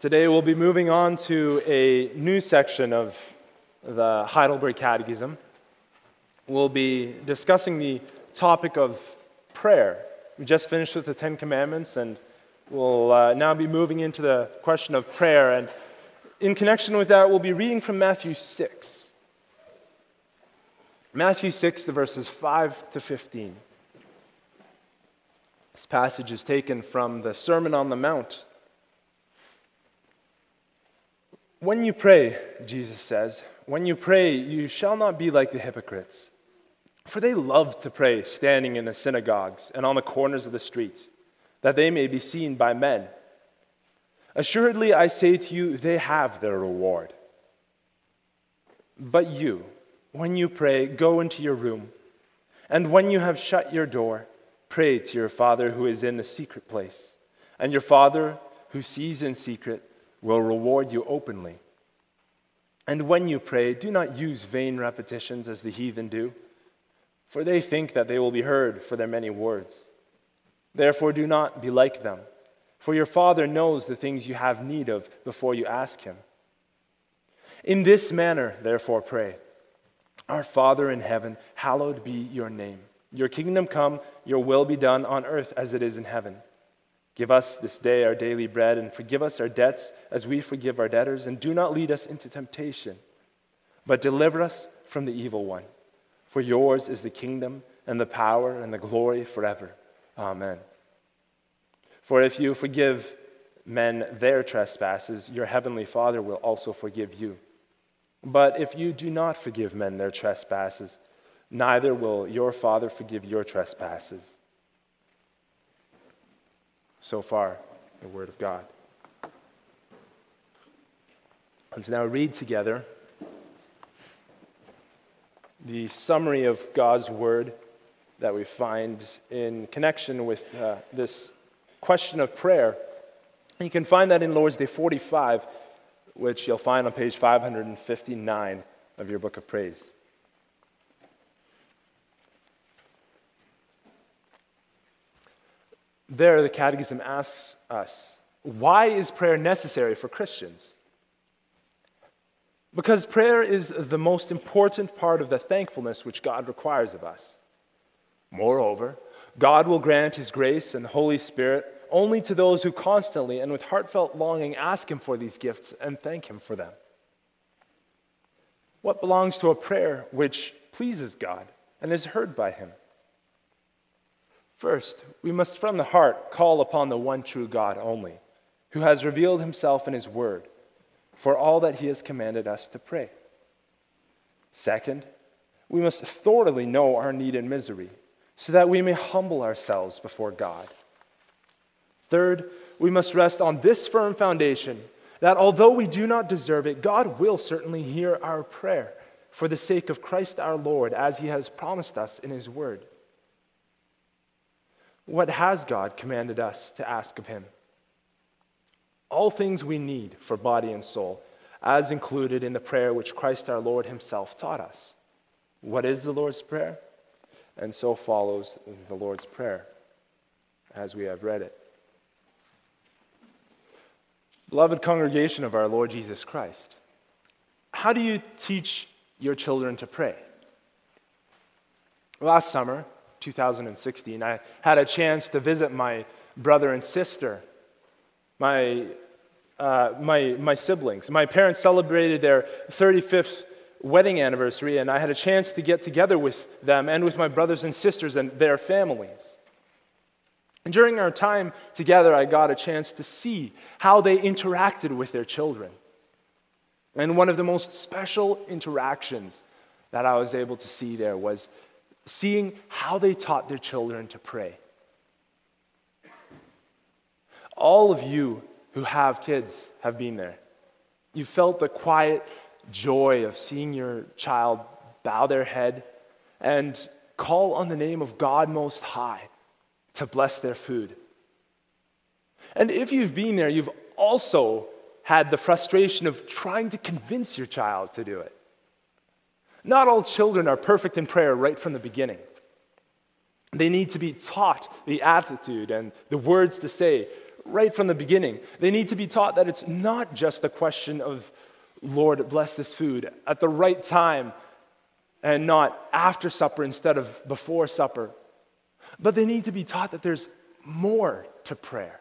Today we'll be moving on to a new section of the Heidelberg Catechism. We'll be discussing the topic of prayer. We just finished with the Ten Commandments, and we'll uh, now be moving into the question of prayer. And in connection with that, we'll be reading from Matthew 6. Matthew 6, the verses 5 to 15. This passage is taken from the Sermon on the Mount When you pray, Jesus says, when you pray, you shall not be like the hypocrites. For they love to pray standing in the synagogues and on the corners of the streets, that they may be seen by men. Assuredly, I say to you, they have their reward. But you, when you pray, go into your room, and when you have shut your door, pray to your Father who is in the secret place, and your Father who sees in secret will reward you openly. And when you pray, do not use vain repetitions as the heathen do, for they think that they will be heard for their many words. Therefore, do not be like them, for your Father knows the things you have need of before you ask Him. In this manner, therefore, pray Our Father in heaven, hallowed be your name. Your kingdom come, your will be done on earth as it is in heaven. Give us this day our daily bread, and forgive us our debts as we forgive our debtors, and do not lead us into temptation, but deliver us from the evil one. For yours is the kingdom, and the power, and the glory forever. Amen. For if you forgive men their trespasses, your heavenly Father will also forgive you. But if you do not forgive men their trespasses, neither will your Father forgive your trespasses. So far, the Word of God. Let's now read together the summary of God's Word that we find in connection with uh, this question of prayer. You can find that in Lord's Day 45, which you'll find on page 559 of your book of praise. There, the Catechism asks us why is prayer necessary for Christians? Because prayer is the most important part of the thankfulness which God requires of us. Moreover, God will grant His grace and Holy Spirit only to those who constantly and with heartfelt longing ask Him for these gifts and thank Him for them. What belongs to a prayer which pleases God and is heard by Him? First, we must from the heart call upon the one true God only, who has revealed himself in his word, for all that he has commanded us to pray. Second, we must thoroughly know our need and misery, so that we may humble ourselves before God. Third, we must rest on this firm foundation that although we do not deserve it, God will certainly hear our prayer for the sake of Christ our Lord, as he has promised us in his word. What has God commanded us to ask of Him? All things we need for body and soul, as included in the prayer which Christ our Lord Himself taught us. What is the Lord's Prayer? And so follows the Lord's Prayer as we have read it. Beloved congregation of our Lord Jesus Christ, how do you teach your children to pray? Last summer, 2016, I had a chance to visit my brother and sister, my, uh, my, my siblings. My parents celebrated their 35th wedding anniversary, and I had a chance to get together with them and with my brothers and sisters and their families. And during our time together, I got a chance to see how they interacted with their children. And one of the most special interactions that I was able to see there was seeing how they taught their children to pray. All of you who have kids have been there. You felt the quiet joy of seeing your child bow their head and call on the name of God Most High to bless their food. And if you've been there, you've also had the frustration of trying to convince your child to do it. Not all children are perfect in prayer right from the beginning. They need to be taught the attitude and the words to say right from the beginning. They need to be taught that it's not just a question of, Lord, bless this food at the right time and not after supper instead of before supper. But they need to be taught that there's more to prayer.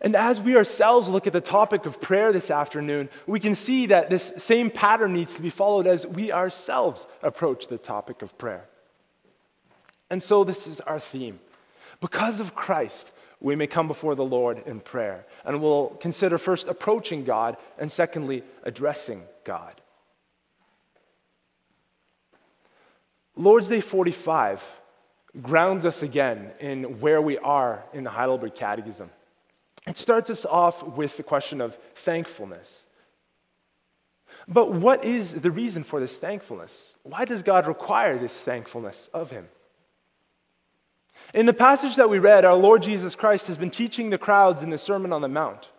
And as we ourselves look at the topic of prayer this afternoon, we can see that this same pattern needs to be followed as we ourselves approach the topic of prayer. And so, this is our theme. Because of Christ, we may come before the Lord in prayer. And we'll consider first approaching God, and secondly, addressing God. Lord's Day 45 grounds us again in where we are in the Heidelberg Catechism. It starts us off with the question of thankfulness. But what is the reason for this thankfulness? Why does God require this thankfulness of Him? In the passage that we read, our Lord Jesus Christ has been teaching the crowds in the Sermon on the Mount.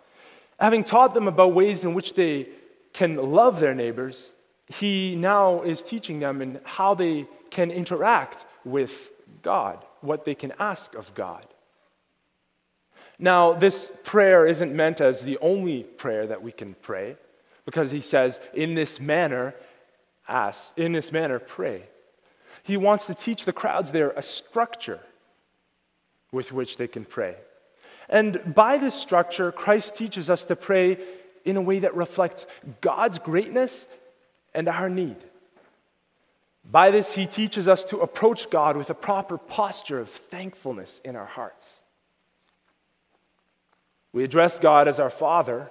Having taught them about ways in which they can love their neighbors, he now is teaching them in how they can interact with God, what they can ask of God. Now, this prayer isn't meant as the only prayer that we can pray, because he says, in this manner, ask, in this manner, pray. He wants to teach the crowds there a structure with which they can pray. And by this structure, Christ teaches us to pray in a way that reflects God's greatness and our need. By this, he teaches us to approach God with a proper posture of thankfulness in our hearts. We address God as our Father,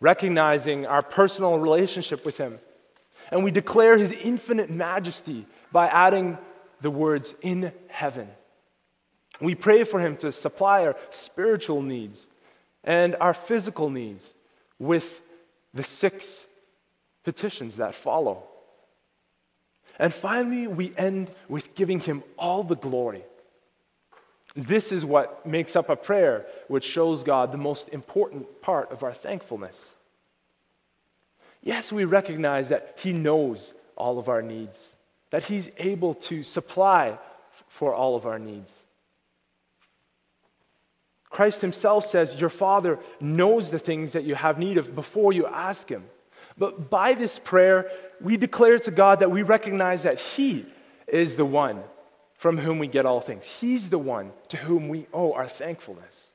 recognizing our personal relationship with Him. And we declare His infinite majesty by adding the words, in heaven. We pray for Him to supply our spiritual needs and our physical needs with the six petitions that follow. And finally, we end with giving Him all the glory. This is what makes up a prayer which shows God the most important part of our thankfulness. Yes, we recognize that He knows all of our needs, that He's able to supply for all of our needs. Christ Himself says, Your Father knows the things that you have need of before you ask Him. But by this prayer, we declare to God that we recognize that He is the one from whom we get all things. He's the one to whom we owe our thankfulness.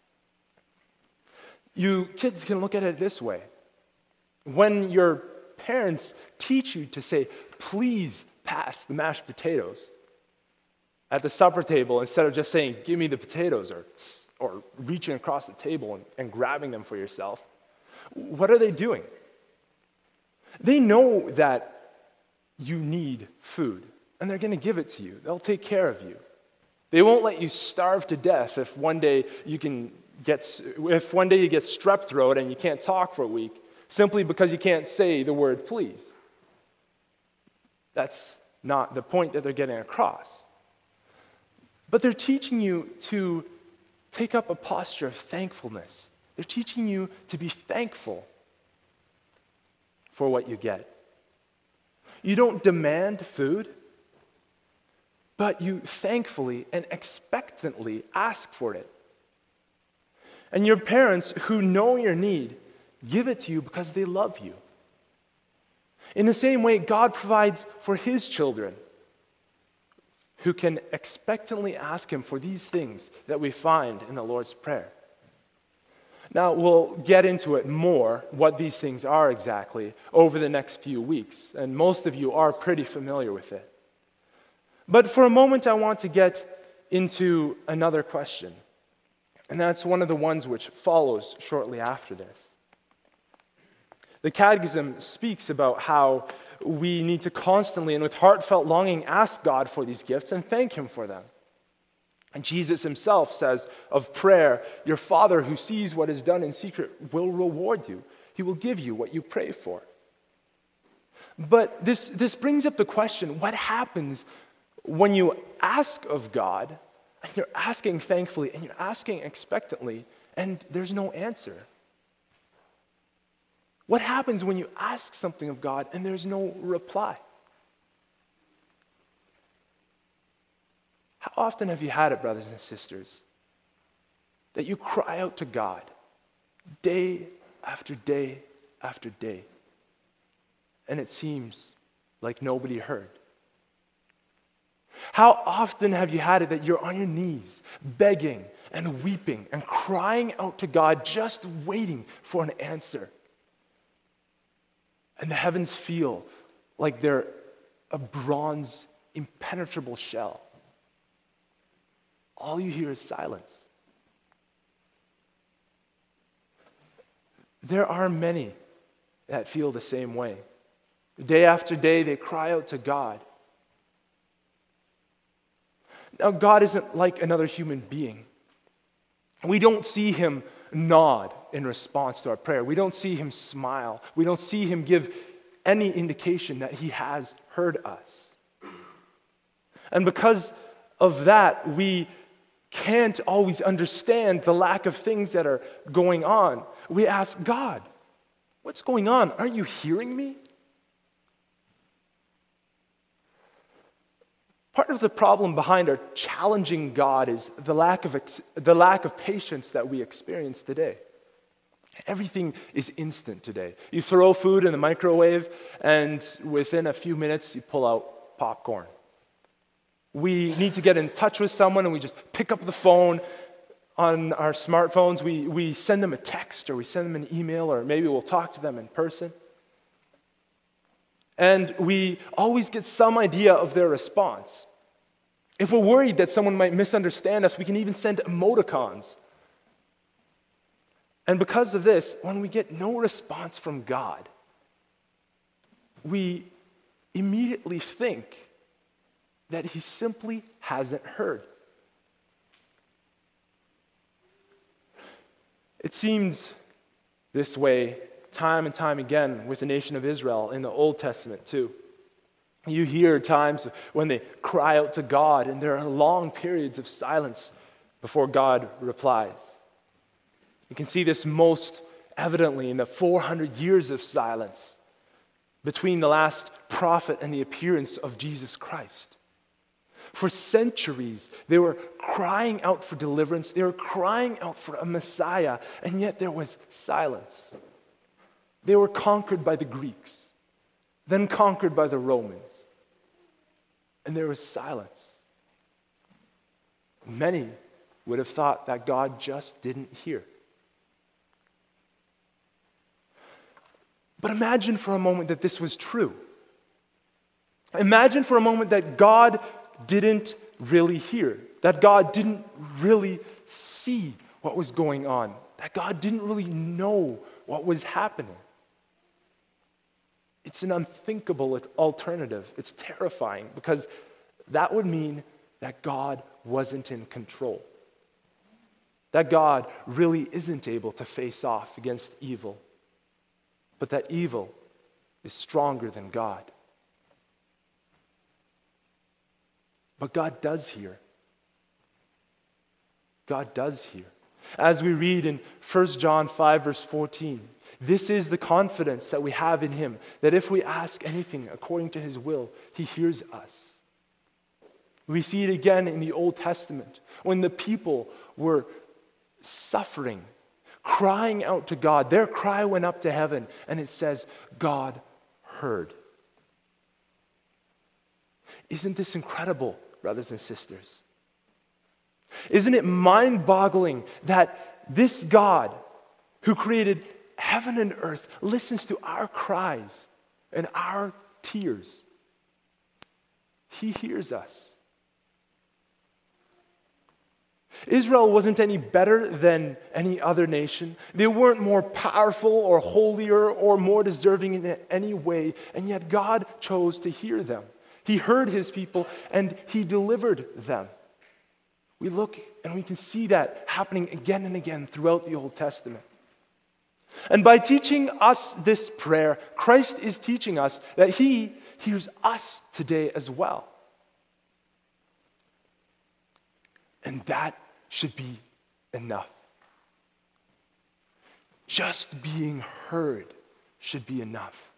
You kids can look at it this way. When your parents teach you to say, please pass the mashed potatoes at the supper table instead of just saying, give me the potatoes or, or reaching across the table and, and grabbing them for yourself, what are they doing? They know that you need food and they're going to give it to you. They'll take care of you. They won't let you starve to death if one day you can get if one day you get strep throat and you can't talk for a week simply because you can't say the word please. That's not the point that they're getting across. But they're teaching you to take up a posture of thankfulness. They're teaching you to be thankful for what you get. You don't demand food but you thankfully and expectantly ask for it. And your parents who know your need give it to you because they love you. In the same way, God provides for his children who can expectantly ask him for these things that we find in the Lord's Prayer. Now, we'll get into it more, what these things are exactly, over the next few weeks. And most of you are pretty familiar with it. But for a moment, I want to get into another question. And that's one of the ones which follows shortly after this. The Catechism speaks about how we need to constantly and with heartfelt longing ask God for these gifts and thank Him for them. And Jesus Himself says of prayer, Your Father who sees what is done in secret will reward you, He will give you what you pray for. But this, this brings up the question what happens when you ask of God, and you're asking thankfully, and you're asking expectantly, and there's no answer? What happens when you ask something of God and there's no reply? How often have you had it, brothers and sisters? that you cry out to God day after day after day, and it seems like nobody heard? How often have you had it that you're on your knees, begging and weeping and crying out to God, just waiting for an answer? And the heavens feel like they're a bronze, impenetrable shell. All you hear is silence. There are many that feel the same way. Day after day, they cry out to God. Now, God isn't like another human being. We don't see him nod in response to our prayer. We don't see him smile. We don't see him give any indication that he has heard us. And because of that, we can't always understand the lack of things that are going on. We ask God, What's going on? Aren't you hearing me? Part of the problem behind our challenging God is the lack of, ex- the lack of patience that we experience today. Everything is instant today. You throw food in the microwave, and within a few minutes, you pull out popcorn. We need to get in touch with someone, and we just pick up the phone on our smartphones. We, we send them a text, or we send them an email, or maybe we'll talk to them in person. And we always get some idea of their response. If we're worried that someone might misunderstand us, we can even send emoticons. And because of this, when we get no response from God, we immediately think that He simply hasn't heard. It seems this way time and time again with the nation of Israel in the Old Testament, too. You hear times when they cry out to God, and there are long periods of silence before God replies. You can see this most evidently in the 400 years of silence between the last prophet and the appearance of Jesus Christ. For centuries, they were crying out for deliverance, they were crying out for a Messiah, and yet there was silence. They were conquered by the Greeks, then conquered by the Romans, and there was silence. Many would have thought that God just didn't hear. But imagine for a moment that this was true. Imagine for a moment that God didn't really hear, that God didn't really see what was going on, that God didn't really know what was happening. It's an unthinkable alternative. It's terrifying because that would mean that God wasn't in control. That God really isn't able to face off against evil, but that evil is stronger than God. But God does hear. God does hear. As we read in 1 John 5, verse 14, this is the confidence that we have in Him that if we ask anything according to His will, He hears us. We see it again in the Old Testament when the people were suffering, crying out to God. Their cry went up to heaven, and it says, God heard. Isn't this incredible? brothers and sisters. Isn't it mind boggling that this God who created heaven and earth listens to our cries and our tears? He hears us. Israel wasn't any better than any other nation. They weren't more powerful or holier or more deserving in any way, and yet God chose to hear them. He heard his people and he delivered them. We look and we can see that happening again and again throughout the Old Testament. And by teaching us this prayer, Christ is teaching us that he hears us today as well. And that should be enough. Just being heard should be enough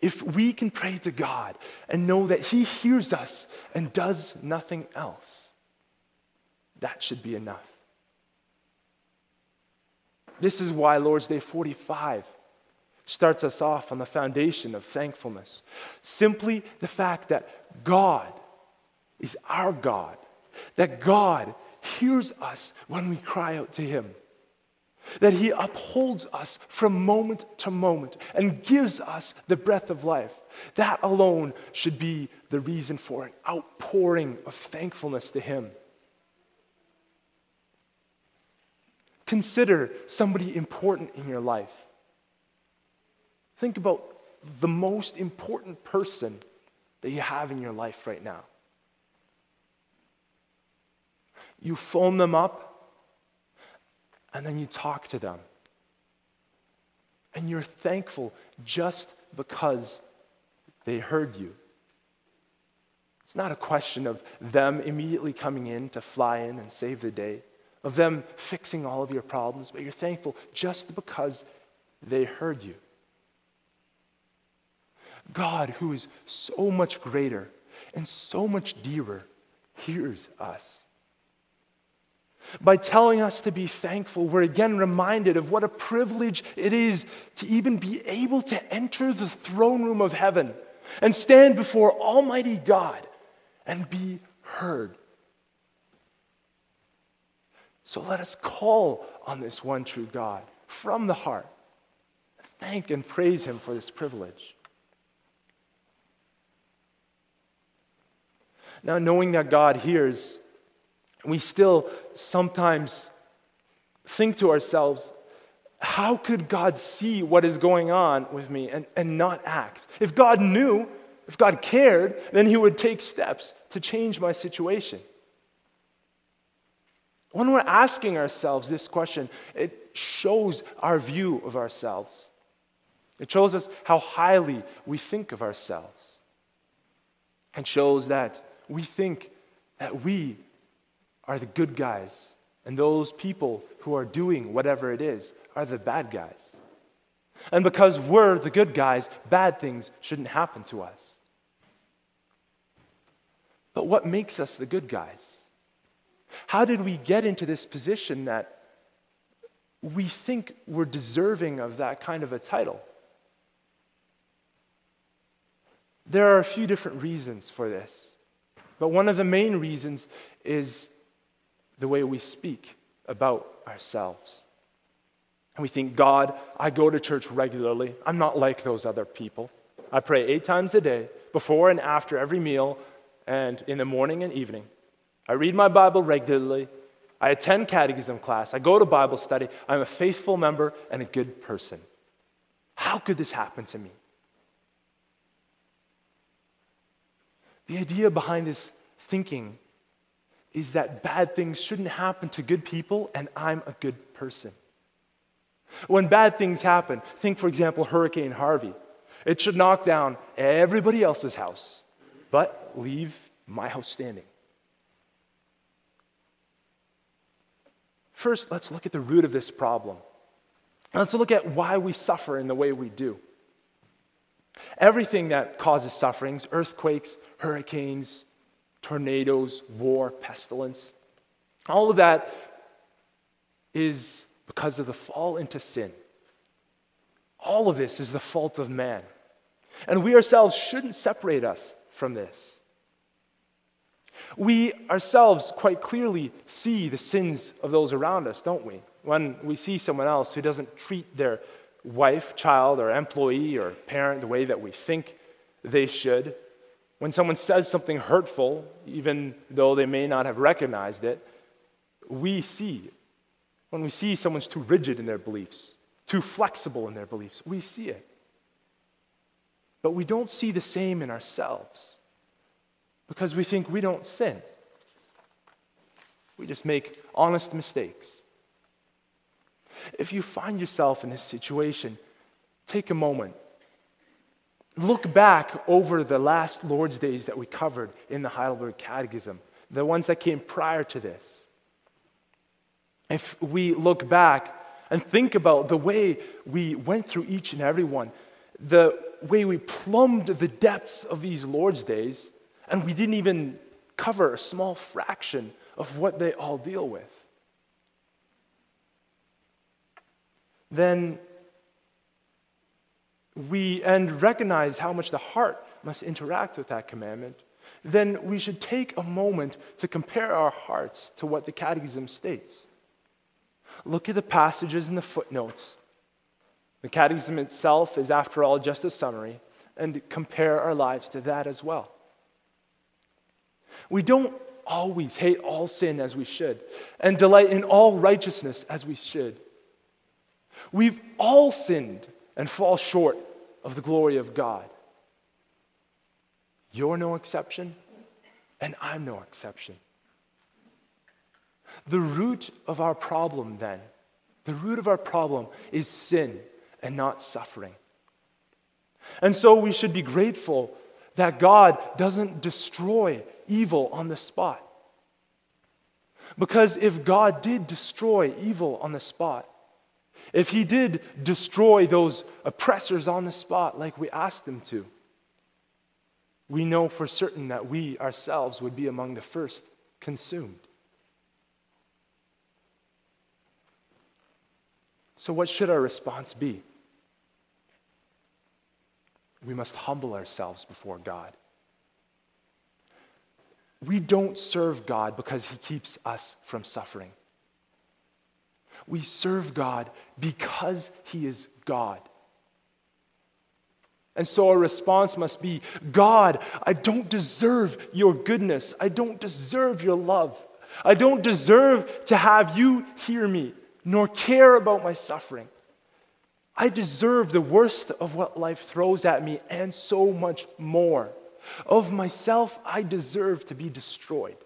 if we can pray to God and know that He hears us and does nothing else, that should be enough. This is why Lord's Day 45 starts us off on the foundation of thankfulness. Simply the fact that God is our God, that God hears us when we cry out to Him, that He upholds us from moment to moment and gives us the breath of life. That alone should be the reason for an outpouring of thankfulness to Him. Consider somebody important in your life. Think about the most important person that you have in your life right now. You phone them up and then you talk to them. And you're thankful just because they heard you. It's not a question of them immediately coming in to fly in and save the day of them fixing all of your problems, but you're thankful just because they heard you. God, who is so much greater and so much dearer, hears us. By telling us to be thankful, we're again reminded of what a privilege it is to even be able to enter the throne room of heaven and stand before Almighty God and be heard. So let us call on this one true God from the heart. Thank and praise Him for this privilege. Now, knowing that God hears, we still sometimes think to ourselves, how could God see what is going on with me and, and not act? If God knew, if God cared, then He would take steps to change my situation. When we're asking ourselves this question, it shows our view of ourselves. It shows us how highly we think of ourselves. And shows that we think that we are the good guys, and those people who are doing whatever it is are the bad guys. And because we're the good guys, bad things shouldn't happen to us. But what makes us the good guys? How did we get into this position that we think we're deserving of that kind of a title? There are a few different reasons for this, but one of the main reasons is the way we speak about ourselves. And we think, God, I go to church regularly. I'm not like those other people. I pray eight times a day, before and after every meal, and in the morning and evening. I read my Bible regularly. I attend catechism class. I go to Bible study. I'm a faithful member and a good person. How could this happen to me? The idea behind this thinking is that bad things shouldn't happen to good people, and I'm a good person. When bad things happen, think, for example, Hurricane Harvey. It should knock down everybody else's house, but leave my house standing. First, let's look at the root of this problem. Let's look at why we suffer in the way we do. Everything that causes sufferings earthquakes, hurricanes, tornadoes, war, pestilence all of that is because of the fall into sin. All of this is the fault of man. And we ourselves shouldn't separate us from this. We ourselves quite clearly see the sins of those around us, don't we? When we see someone else who doesn't treat their wife, child, or employee or parent the way that we think they should, when someone says something hurtful, even though they may not have recognized it, we see. When we see someone's too rigid in their beliefs, too flexible in their beliefs, we see it. But we don't see the same in ourselves because we think we don't sin. We just make honest mistakes. If you find yourself in this situation, take a moment. Look back over the last Lord's Days that we covered in the Heidelberg Catechism, the ones that came prior to this. If we look back and think about the way we went through each and every one, the way we plumbed the depths of these Lord's Days, and we didn't even cover a small fraction of what they all deal with, then we and recognize how much the heart must interact with that commandment, then we should take a moment to compare our hearts to what the Catechism states. Look at the passages in the footnotes. The Catechism itself is, after all, just a summary, and compare our lives to that as well. We don't always hate all sin as we should, and delight in all righteousness as we should. We've all sinned and fall short of the glory of God. You're no exception, and I'm no exception. The root of our problem, then, the root of our problem is sin and not suffering. And so we should be grateful that God doesn't destroy evil on the spot. Because if God did destroy evil on the spot, if He did destroy those oppressors on the spot like we asked Him to, we know for certain that we ourselves would be among the first consumed. So, what should our response be? We must humble ourselves before God. We don't serve God because He keeps us from suffering. We serve God because He is God. And so our response must be God, I don't deserve your goodness. I don't deserve your love. I don't deserve to have you hear me, nor care about my suffering. I deserve the worst of what life throws at me and so much more. Of myself, I deserve to be destroyed.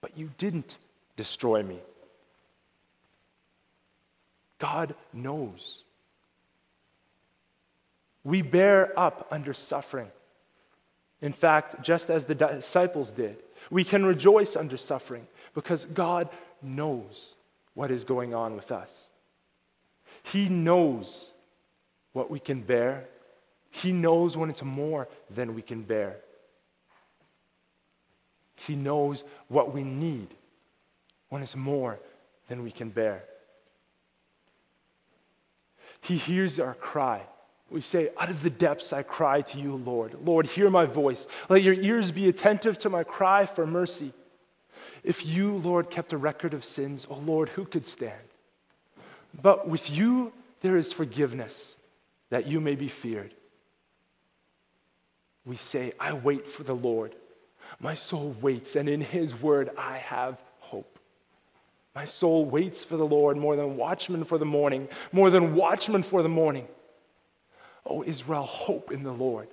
But you didn't destroy me. God knows. We bear up under suffering. In fact, just as the disciples did, we can rejoice under suffering because God knows what is going on with us. He knows what we can bear, He knows when it's more than we can bear. He knows what we need when it's more than we can bear. He hears our cry. We say, Out of the depths I cry to you, Lord. Lord, hear my voice. Let your ears be attentive to my cry for mercy. If you, Lord, kept a record of sins, oh Lord, who could stand? But with you there is forgiveness, that you may be feared. We say, I wait for the Lord. My soul waits, and in his word I have hope. my soul waits for the Lord more than watchmen for the morning, more than watchmen for the morning. Oh, Israel, hope in the Lord.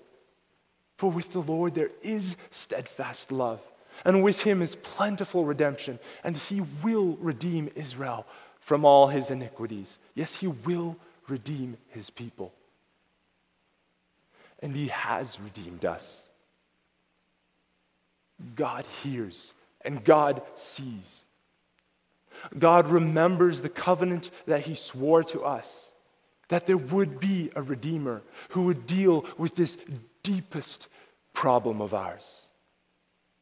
For with the Lord there is steadfast love, and with him is plentiful redemption, and he will redeem Israel from all his iniquities. Yes, he will redeem his people. And he has redeemed us. God hears and God sees. God remembers the covenant that He swore to us that there would be a Redeemer who would deal with this deepest problem of ours,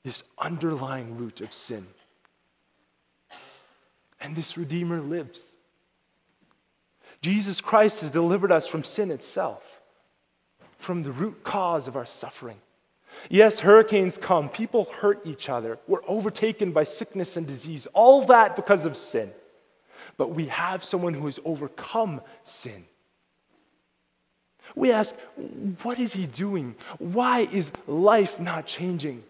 this underlying root of sin. And this Redeemer lives. Jesus Christ has delivered us from sin itself, from the root cause of our suffering. Yes, hurricanes come, people hurt each other, we're overtaken by sickness and disease, all that because of sin. But we have someone who has overcome sin. We ask, what is he doing? Why is life not changing?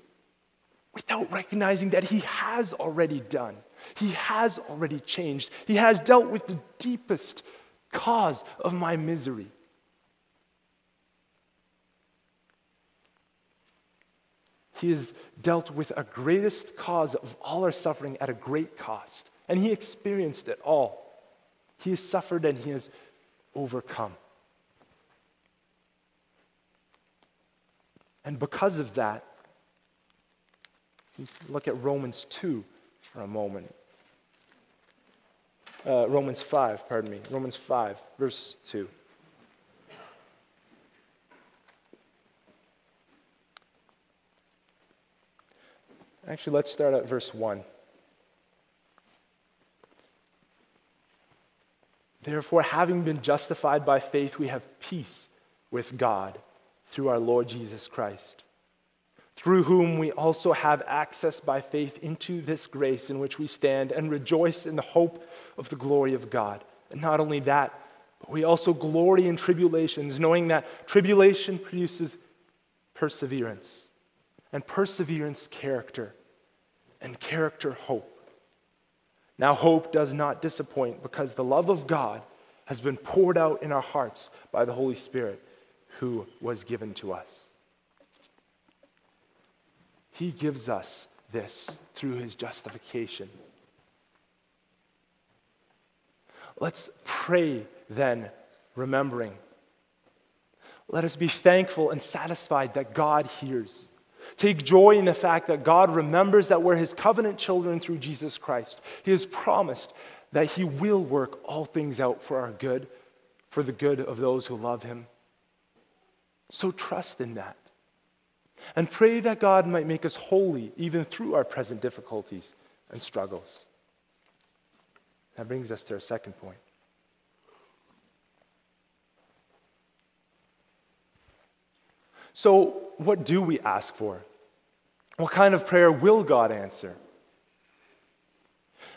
Without recognizing that he has already done, he has already changed, he has dealt with the deepest cause of my misery. He has dealt with a greatest cause of all our suffering at a great cost. And he experienced it all. He has suffered and he has overcome. And because of that, look at Romans 2 for a moment. Uh, Romans 5, pardon me. Romans 5, verse 2. Actually, let's start at verse 1. Therefore, having been justified by faith, we have peace with God through our Lord Jesus Christ through whom we also have access by faith into this grace in which we stand and rejoice in the hope of the glory of God. And not only that, but we also glory in tribulations, knowing that tribulation produces perseverance, and perseverance, character, and character, hope. Now, hope does not disappoint because the love of God has been poured out in our hearts by the Holy Spirit who was given to us. He gives us this through his justification. Let's pray then, remembering. Let us be thankful and satisfied that God hears. Take joy in the fact that God remembers that we're his covenant children through Jesus Christ. He has promised that he will work all things out for our good, for the good of those who love him. So trust in that. And pray that God might make us holy even through our present difficulties and struggles. That brings us to our second point. So, what do we ask for? What kind of prayer will God answer?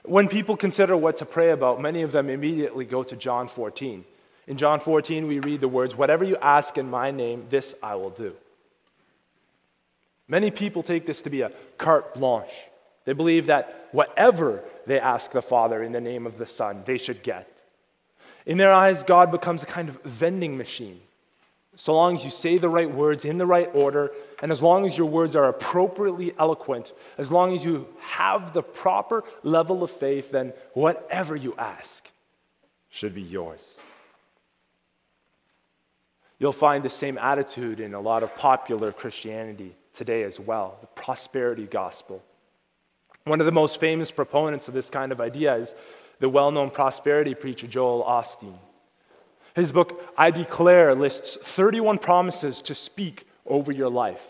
When people consider what to pray about, many of them immediately go to John 14. In John 14, we read the words, Whatever you ask in my name, this I will do. Many people take this to be a carte blanche. They believe that whatever they ask the Father in the name of the Son, they should get. In their eyes, God becomes a kind of vending machine so long as you say the right words in the right order, and as long as your words are appropriately eloquent, as long as you have the proper level of faith, then whatever you ask should be yours. You'll find the same attitude in a lot of popular Christianity today as well the prosperity gospel. One of the most famous proponents of this kind of idea is the well known prosperity preacher Joel Osteen. His book, I Declare, lists 31 promises to speak over your life.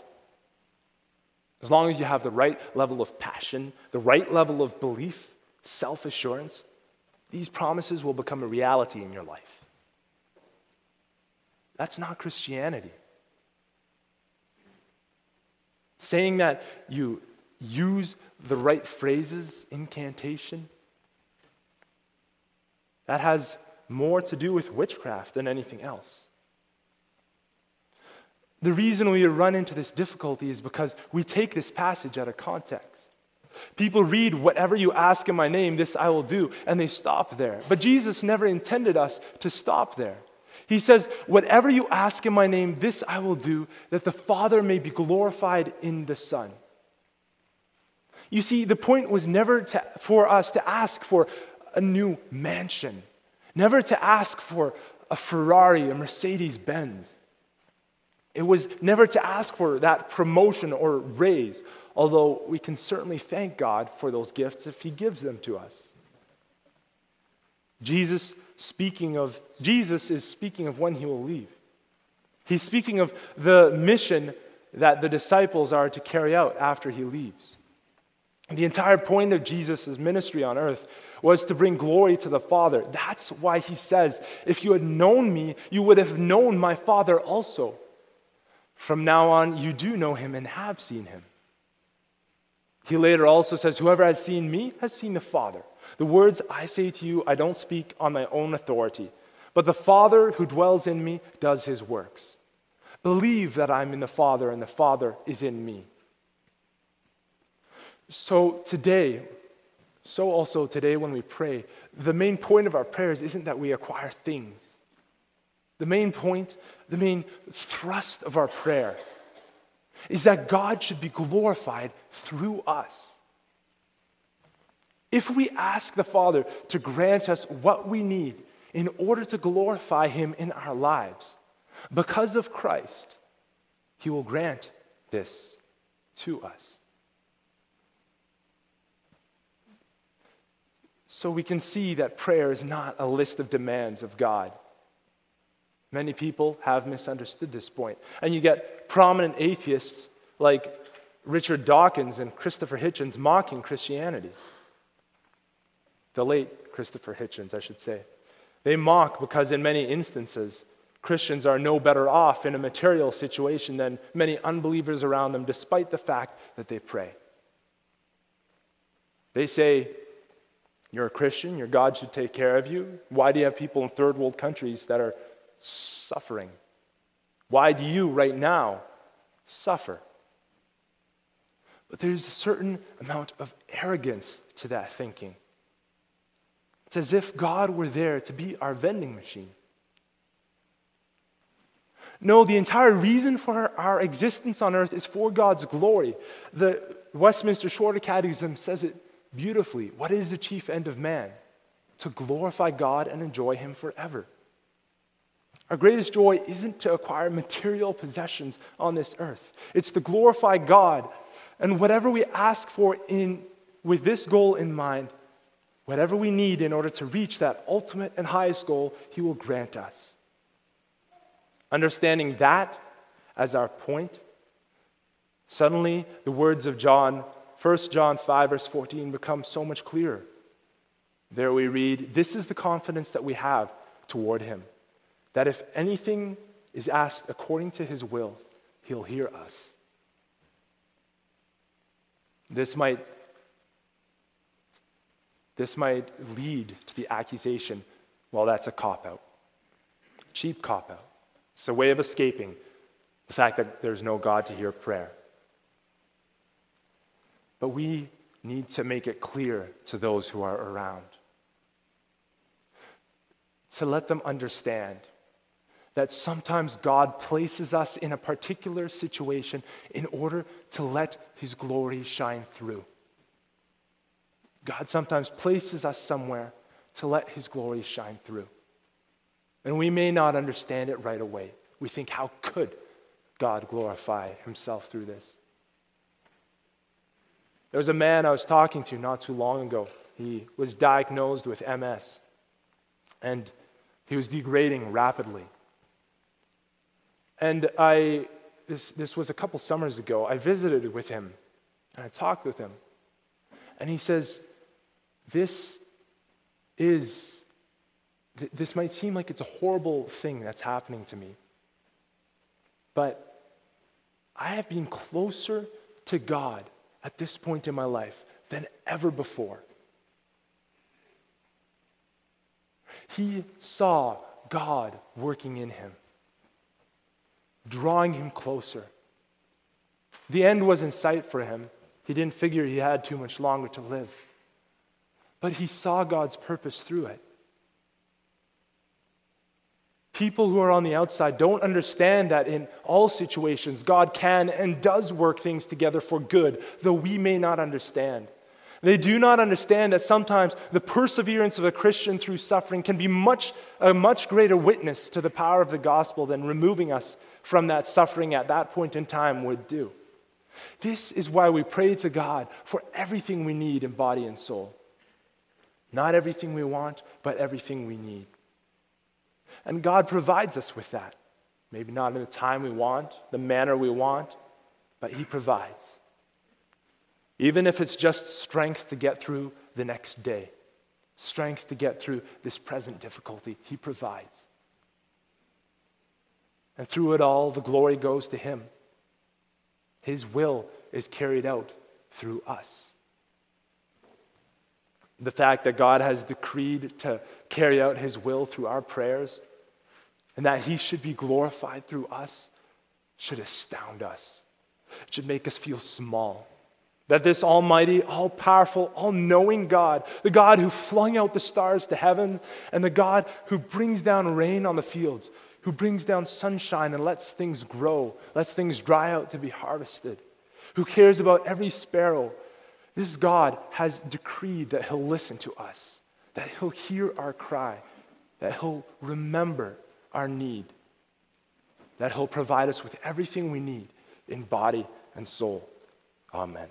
As long as you have the right level of passion, the right level of belief, self assurance, these promises will become a reality in your life. That's not Christianity. Saying that you use the right phrases, incantation, that has more to do with witchcraft than anything else. The reason we run into this difficulty is because we take this passage out of context. People read, Whatever you ask in my name, this I will do, and they stop there. But Jesus never intended us to stop there. He says, Whatever you ask in my name, this I will do, that the Father may be glorified in the Son. You see, the point was never to, for us to ask for a new mansion Never to ask for a Ferrari, a Mercedes Benz. It was never to ask for that promotion or raise, although we can certainly thank God for those gifts if He gives them to us. Jesus speaking of Jesus is speaking of when he will leave. He's speaking of the mission that the disciples are to carry out after he leaves. The entire point of Jesus' ministry on earth was to bring glory to the Father. That's why he says, If you had known me, you would have known my Father also. From now on, you do know him and have seen him. He later also says, Whoever has seen me has seen the Father. The words I say to you, I don't speak on my own authority, but the Father who dwells in me does his works. Believe that I'm in the Father and the Father is in me. So today, so, also today, when we pray, the main point of our prayers isn't that we acquire things. The main point, the main thrust of our prayer is that God should be glorified through us. If we ask the Father to grant us what we need in order to glorify Him in our lives, because of Christ, He will grant this to us. So we can see that prayer is not a list of demands of God. Many people have misunderstood this point. And you get prominent atheists like Richard Dawkins and Christopher Hitchens mocking Christianity. The late Christopher Hitchens, I should say. They mock because, in many instances, Christians are no better off in a material situation than many unbelievers around them, despite the fact that they pray. They say, You're a Christian, your God should take care of you. Why do you have people in third world countries that are suffering? Why do you, right now, suffer? But there's a certain amount of arrogance to that thinking. It's as if God were there to be our vending machine. No, the entire reason for our existence on earth is for God's glory. The Westminster Shorter Catechism says it beautifully. What is the chief end of man? To glorify God and enjoy Him forever. Our greatest joy isn't to acquire material possessions on this earth, it's to glorify God. And whatever we ask for in, with this goal in mind, whatever we need in order to reach that ultimate and highest goal, He will grant us. Understanding that as our point, suddenly the words of John, 1 John 5, verse 14, become so much clearer. There we read, This is the confidence that we have toward him, that if anything is asked according to his will, he'll hear us. This might, this might lead to the accusation well, that's a cop out, cheap cop out. It's a way of escaping the fact that there's no God to hear prayer. But we need to make it clear to those who are around, to let them understand that sometimes God places us in a particular situation in order to let His glory shine through. God sometimes places us somewhere to let His glory shine through. And we may not understand it right away. We think, how could God glorify himself through this? There was a man I was talking to not too long ago. He was diagnosed with MS, and he was degrading rapidly. And I, this, this was a couple summers ago, I visited with him, and I talked with him. And he says, This is this might seem like it's a horrible thing that's happening to me. But I have been closer to God at this point in my life than ever before. He saw God working in him, drawing him closer. The end was in sight for him. He didn't figure he had too much longer to live. But he saw God's purpose through it. People who are on the outside don't understand that in all situations, God can and does work things together for good, though we may not understand. They do not understand that sometimes the perseverance of a Christian through suffering can be much, a much greater witness to the power of the gospel than removing us from that suffering at that point in time would do. This is why we pray to God for everything we need in body and soul. Not everything we want, but everything we need. And God provides us with that. Maybe not in the time we want, the manner we want, but He provides. Even if it's just strength to get through the next day, strength to get through this present difficulty, He provides. And through it all, the glory goes to Him. His will is carried out through us. The fact that God has decreed to carry out His will through our prayers and that He should be glorified through us should astound us. It should make us feel small. That this almighty, all powerful, all knowing God, the God who flung out the stars to heaven, and the God who brings down rain on the fields, who brings down sunshine and lets things grow, lets things dry out to be harvested, who cares about every sparrow, this God has decreed that He'll listen to us, that He'll hear our cry, that He'll remember our need, that He'll provide us with everything we need in body and soul. Amen.